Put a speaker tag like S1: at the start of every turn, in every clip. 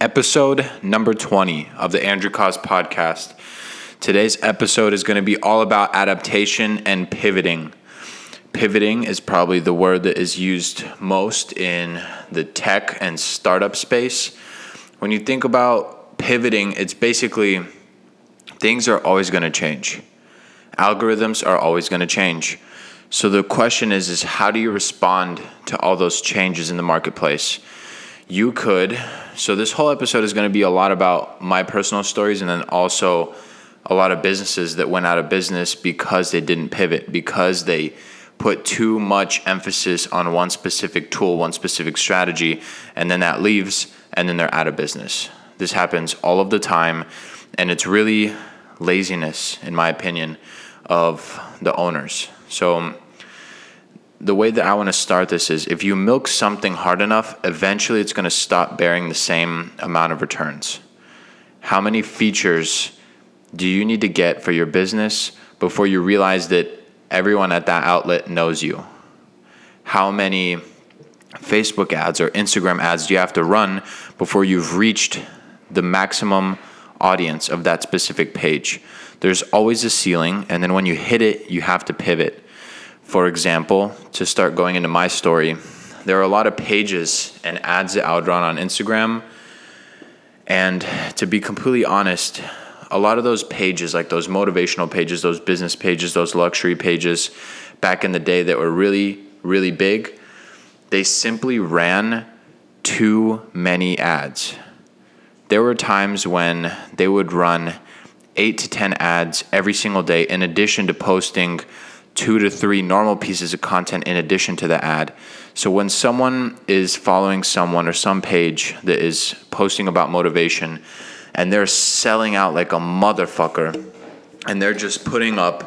S1: episode number 20 of the Andrew Cause podcast. Today's episode is going to be all about adaptation and pivoting. Pivoting is probably the word that is used most in the tech and startup space. When you think about pivoting, it's basically things are always going to change. Algorithms are always going to change. So the question is is how do you respond to all those changes in the marketplace? You could so this whole episode is going to be a lot about my personal stories and then also a lot of businesses that went out of business because they didn't pivot, because they put too much emphasis on one specific tool, one specific strategy, and then that leaves and then they're out of business. This happens all of the time, and it's really laziness, in my opinion, of the owners. So, um, the way that I want to start this is if you milk something hard enough, eventually it's going to stop bearing the same amount of returns. How many features do you need to get for your business before you realize that everyone at that outlet knows you? How many Facebook ads or Instagram ads do you have to run before you've reached the maximum audience of that specific page? There's always a ceiling, and then when you hit it, you have to pivot. For example, to start going into my story, there are a lot of pages and ads that I would run on Instagram. And to be completely honest, a lot of those pages, like those motivational pages, those business pages, those luxury pages back in the day that were really, really big, they simply ran too many ads. There were times when they would run eight to 10 ads every single day, in addition to posting two to three normal pieces of content in addition to the ad. So when someone is following someone or some page that is posting about motivation, and they're selling out like a motherfucker and they're just putting up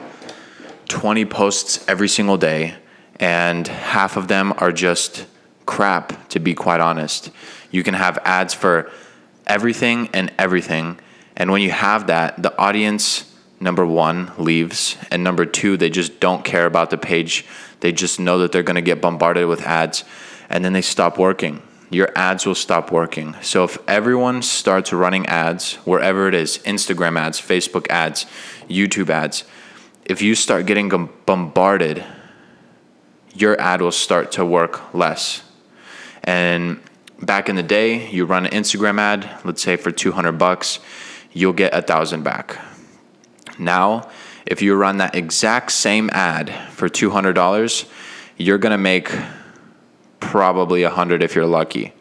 S1: 20 posts every single day and half of them are just crap to be quite honest you can have ads for everything and everything and when you have that the audience number one leaves and number two they just don't care about the page they just know that they're going to get bombarded with ads and then they stop working your ads will stop working. So if everyone starts running ads, wherever it is Instagram ads, Facebook ads, YouTube ads if you start getting bombarded, your ad will start to work less. And back in the day, you run an Instagram ad, let's say for 200 bucks, you'll get a thousand back. Now, if you run that exact same ad for $200, you're going to make probably 100 if you're lucky.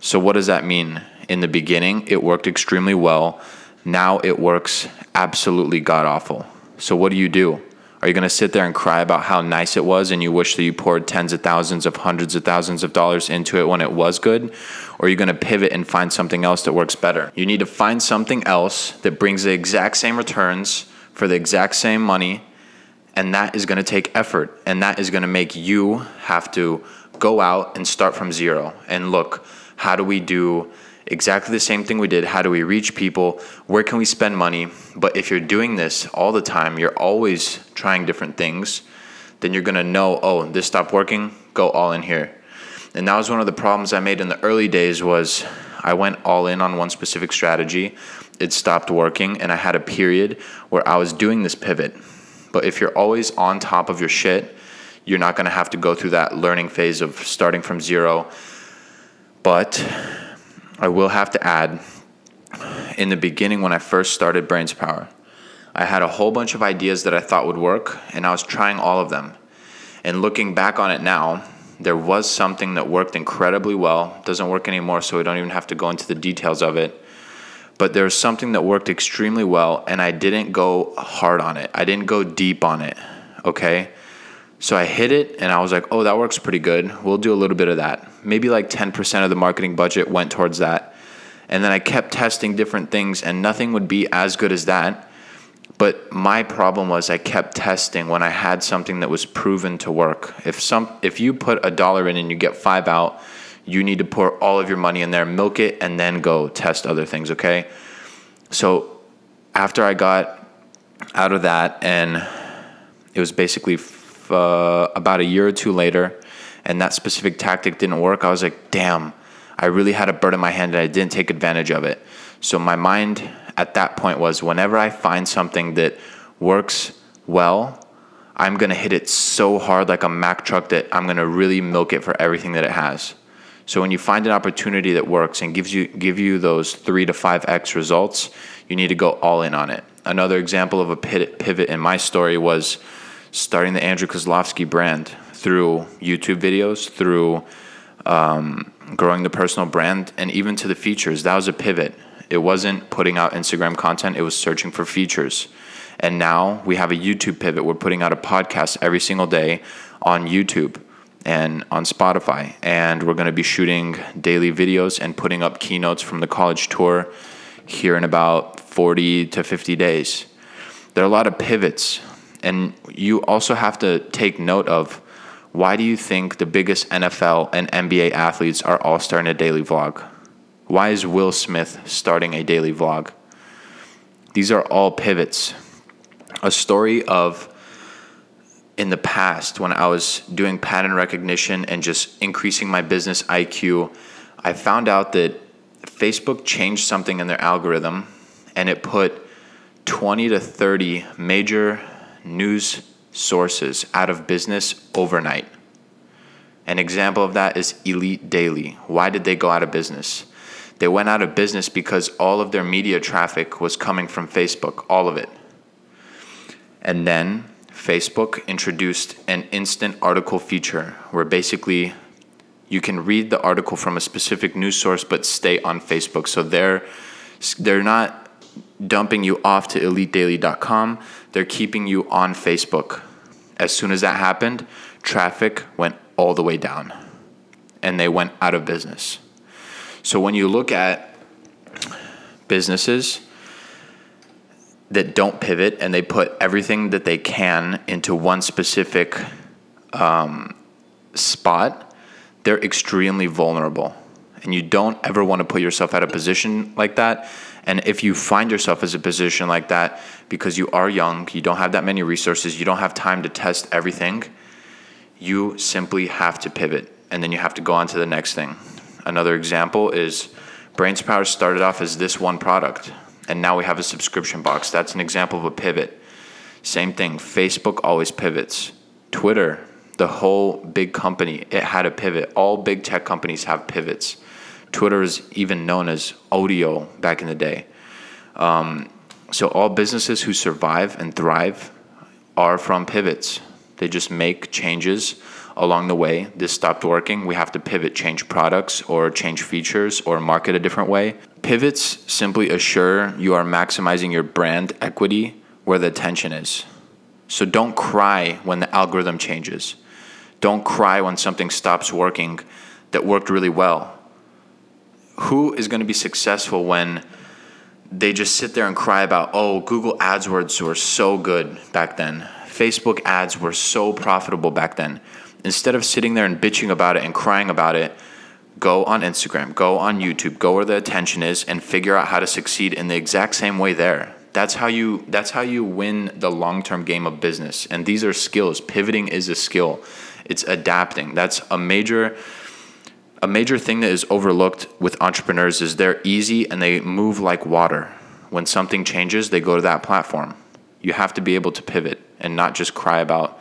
S1: So, what does that mean? In the beginning, it worked extremely well. Now it works absolutely god awful. So, what do you do? Are you going to sit there and cry about how nice it was and you wish that you poured tens of thousands of hundreds of thousands of dollars into it when it was good? Or are you going to pivot and find something else that works better? You need to find something else that brings the exact same returns for the exact same money. And that is going to take effort. And that is going to make you have to go out and start from zero and look how do we do exactly the same thing we did. How do we reach people? Where can we spend money? But if you're doing this all the time you're always trying different things then you're to know oh this stopped working go all in here. And that was one of the problems i made in the early days was i went all in on one specific strategy. It stopped working and i had a period where i was doing this pivot. But if you're always on top of your shit you're not going to have to go through that learning phase of starting from zero. But I will have to add in the beginning, when I first started Brains Power, I had a whole bunch of ideas that I thought would work, and I was trying all of them. And looking back on it now, there was something that worked incredibly well. Doesn't work anymore, so we don't even have to go into the details of it. But there was something that worked extremely well, and I didn't go hard on it. I didn't go deep on it. Okay? So I hit it and I was like, oh, that works pretty good. We'll do a little bit of that. Maybe like 10% of the marketing budget went towards that. And then I kept testing different things and nothing would be as good as that. But my problem was I kept testing when I had something that was proven to work. If some if you put a dollar in and you get 5 out, you need to pour all of your money in there, milk it and then go test other things, okay? So after I got out of that and it was basically uh, about a year or two later, and that specific tactic didn't work, I was like, damn, I really had a bird in my hand and I didn't take advantage of it. So my mind at that point was whenever I find something that works well, I'm gonna hit it so hard like a Mack truck that I'm gonna really milk it for everything that it has. So when you find an opportunity that works and gives you give you those three to five x results, you need to go all in on it. Another example of a pivot in my story was starting the Andrew Kozlowski brand through YouTube videos, through um, growing the personal brand, and even to the features. That was a pivot. It wasn't putting out Instagram content, it was searching for features. And now we have a YouTube pivot. We're putting out a podcast every single day on YouTube and on Spotify. And we're going to be shooting daily videos and putting up keynotes from the college tour here in about 40 to 50 days. There are a lot of pivots. And you also have to take note of why do you think the biggest NFL and NBA athletes are all starting a daily vlog? Why is Will Smith starting a daily vlog? These are all pivots. A story of in the past when I was doing pattern recognition and just increasing my business IQ, I found out that Facebook changed something in their algorithm and it put 20 to 30 major news sources out of business overnight. An example of that is Elite Daily. Why did they go out of business? They went out of business because all of their media traffic was coming from Facebook, all of it. And then Facebook introduced an instant article feature where basically you can read the article from a specific news source but stay on Facebook. So they're they're not dumping you off to elitedaily.com, they're keeping you on Facebook. As soon as that happened, traffic went all the way down and they went out of business. So when you look at businesses that don't pivot and they put everything that they can into one specific um, spot, they're extremely vulnerable. And you don't ever want to put yourself at a position like that and if you find yourself as a position like that because you are young, you don't have that many resources, you don't have time to test everything, you simply have to pivot and then you have to go on to the next thing. Another example is Brains Power started off as this one product and now we have a subscription box. That's an example of a pivot. Same thing, Facebook always pivots. Twitter, the whole big company, it had a pivot. All big tech companies have pivots. Twitter is even known as Odeo back in the day. Um, so all businesses who survive and thrive are from pivots. They just make changes along the way. This stopped working. We have to pivot, change products or change features or market a different way. Pivots simply assure you are maximizing your brand equity where the attention is. So don't cry when the algorithm changes. Don't cry when something stops working that worked really well who is going to be successful when they just sit there and cry about, oh, Google AdWords were so good back then. Facebook ads were so profitable back then. Instead of sitting there and bitching about it and crying about it, go on Instagram, go on YouTube, go where the attention is and figure out how to succeed in the exact same way there. That's how you that's how you win the long-term game of business. And these are skills. Pivoting is a skill. It's adapting. That's a major a major thing that is overlooked with entrepreneurs is they're easy and they move like water. When something changes, they go to that platform. You have to be able to pivot and not just cry about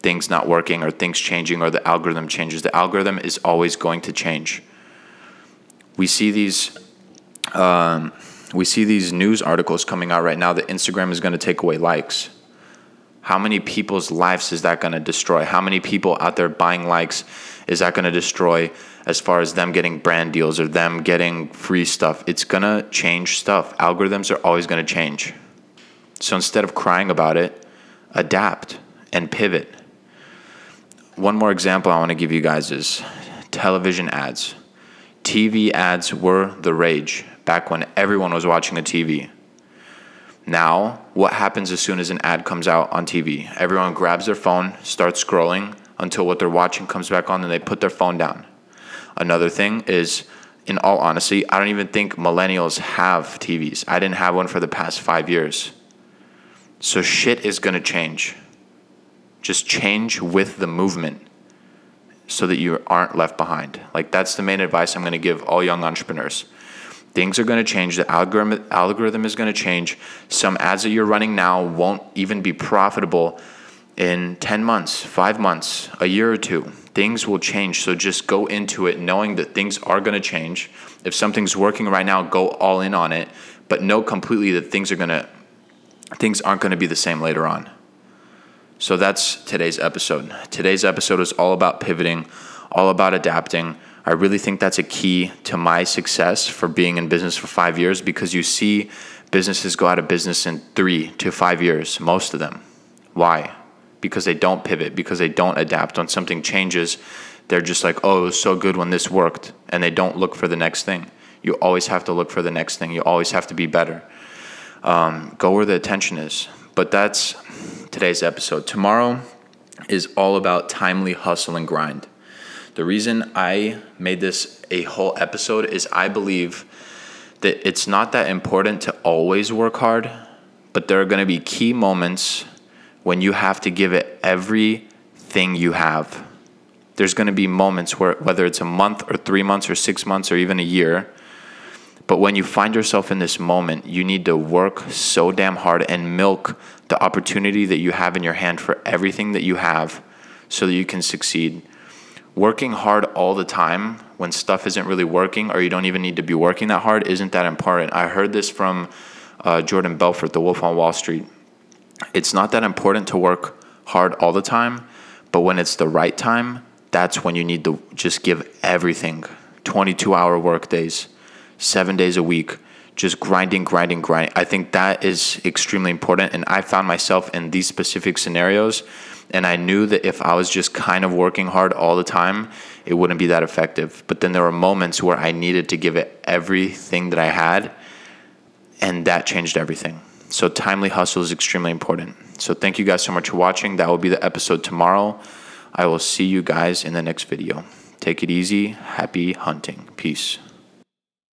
S1: things not working or things changing or the algorithm changes. The algorithm is always going to change. We see these. Um, we see these news articles coming out right now that Instagram is going to take away likes. How many people's lives is that going to destroy? How many people out there buying likes is that going to destroy as far as them getting brand deals or them getting free stuff? It's going to change stuff. Algorithms are always going to change. So instead of crying about it, adapt and pivot. One more example I want to give you guys is television ads. TV ads were the rage back when everyone was watching a TV. Now, what happens as soon as an ad comes out on TV? Everyone grabs their phone, starts scrolling until what they're watching comes back on and they put their phone down. Another thing is, in all honesty, I don't even think millennials have TVs. I didn't have one for the past five years. So shit is gonna change. Just change with the movement. so that you aren't left behind. Like that's the main advice I'm to give all young entrepreneurs. Things are to change. The algorithm algorithm is to change. Some ads that you're running now won't even be profitable in 10 months, 5 months, a year or two. Things will change. So just go into it knowing that things are going to change. If something's working right now, go all in on it, but know completely that things are going to things aren't going to be the same later on. So that's today's episode. Today's episode is all about pivoting, all about adapting. I really think that's a key to my success for being in business for five years because you see businesses go out of business in three to five years, most of them. Why? Because they don't pivot, because they don't adapt. When something changes, they're just like, oh, it was so good when this worked, and they don't look for the next thing. You always have to look for the next thing, you always have to be better. Um, go where the attention is. But that's today's episode. Tomorrow is all about timely hustle and grind. The reason I made this a whole episode is I believe that it's not that important to always work hard, but there are going to be key moments when you have to give it everything you have. There's going to be moments where, whether it's a month or three months or six months or even a year, but when you find yourself in this moment, you need to work so damn hard and milk the opportunity that you have in your hand for everything that you have so that you can succeed. Working hard all the time when stuff isn't really working or you don't even need to be working that hard isn't that important. I heard this from uh, Jordan Belfort, the Wolf on Wall Street. It's not that important to work hard all the time, but when it's the right time, that's when you need to just give everything 22 hour work days seven days a week, just grinding, grinding, grinding. I think that is extremely important. And I found myself in these specific scenarios. And I knew that if I was just kind of working hard all the time, it wouldn't be that effective. But then there were moments where I needed to give it everything that I had. And that changed everything. So, timely hustle is extremely important. So, thank you guys so much for watching. That will be the episode tomorrow. I will see you guys in the next video. Take it easy. Happy hunting. Peace.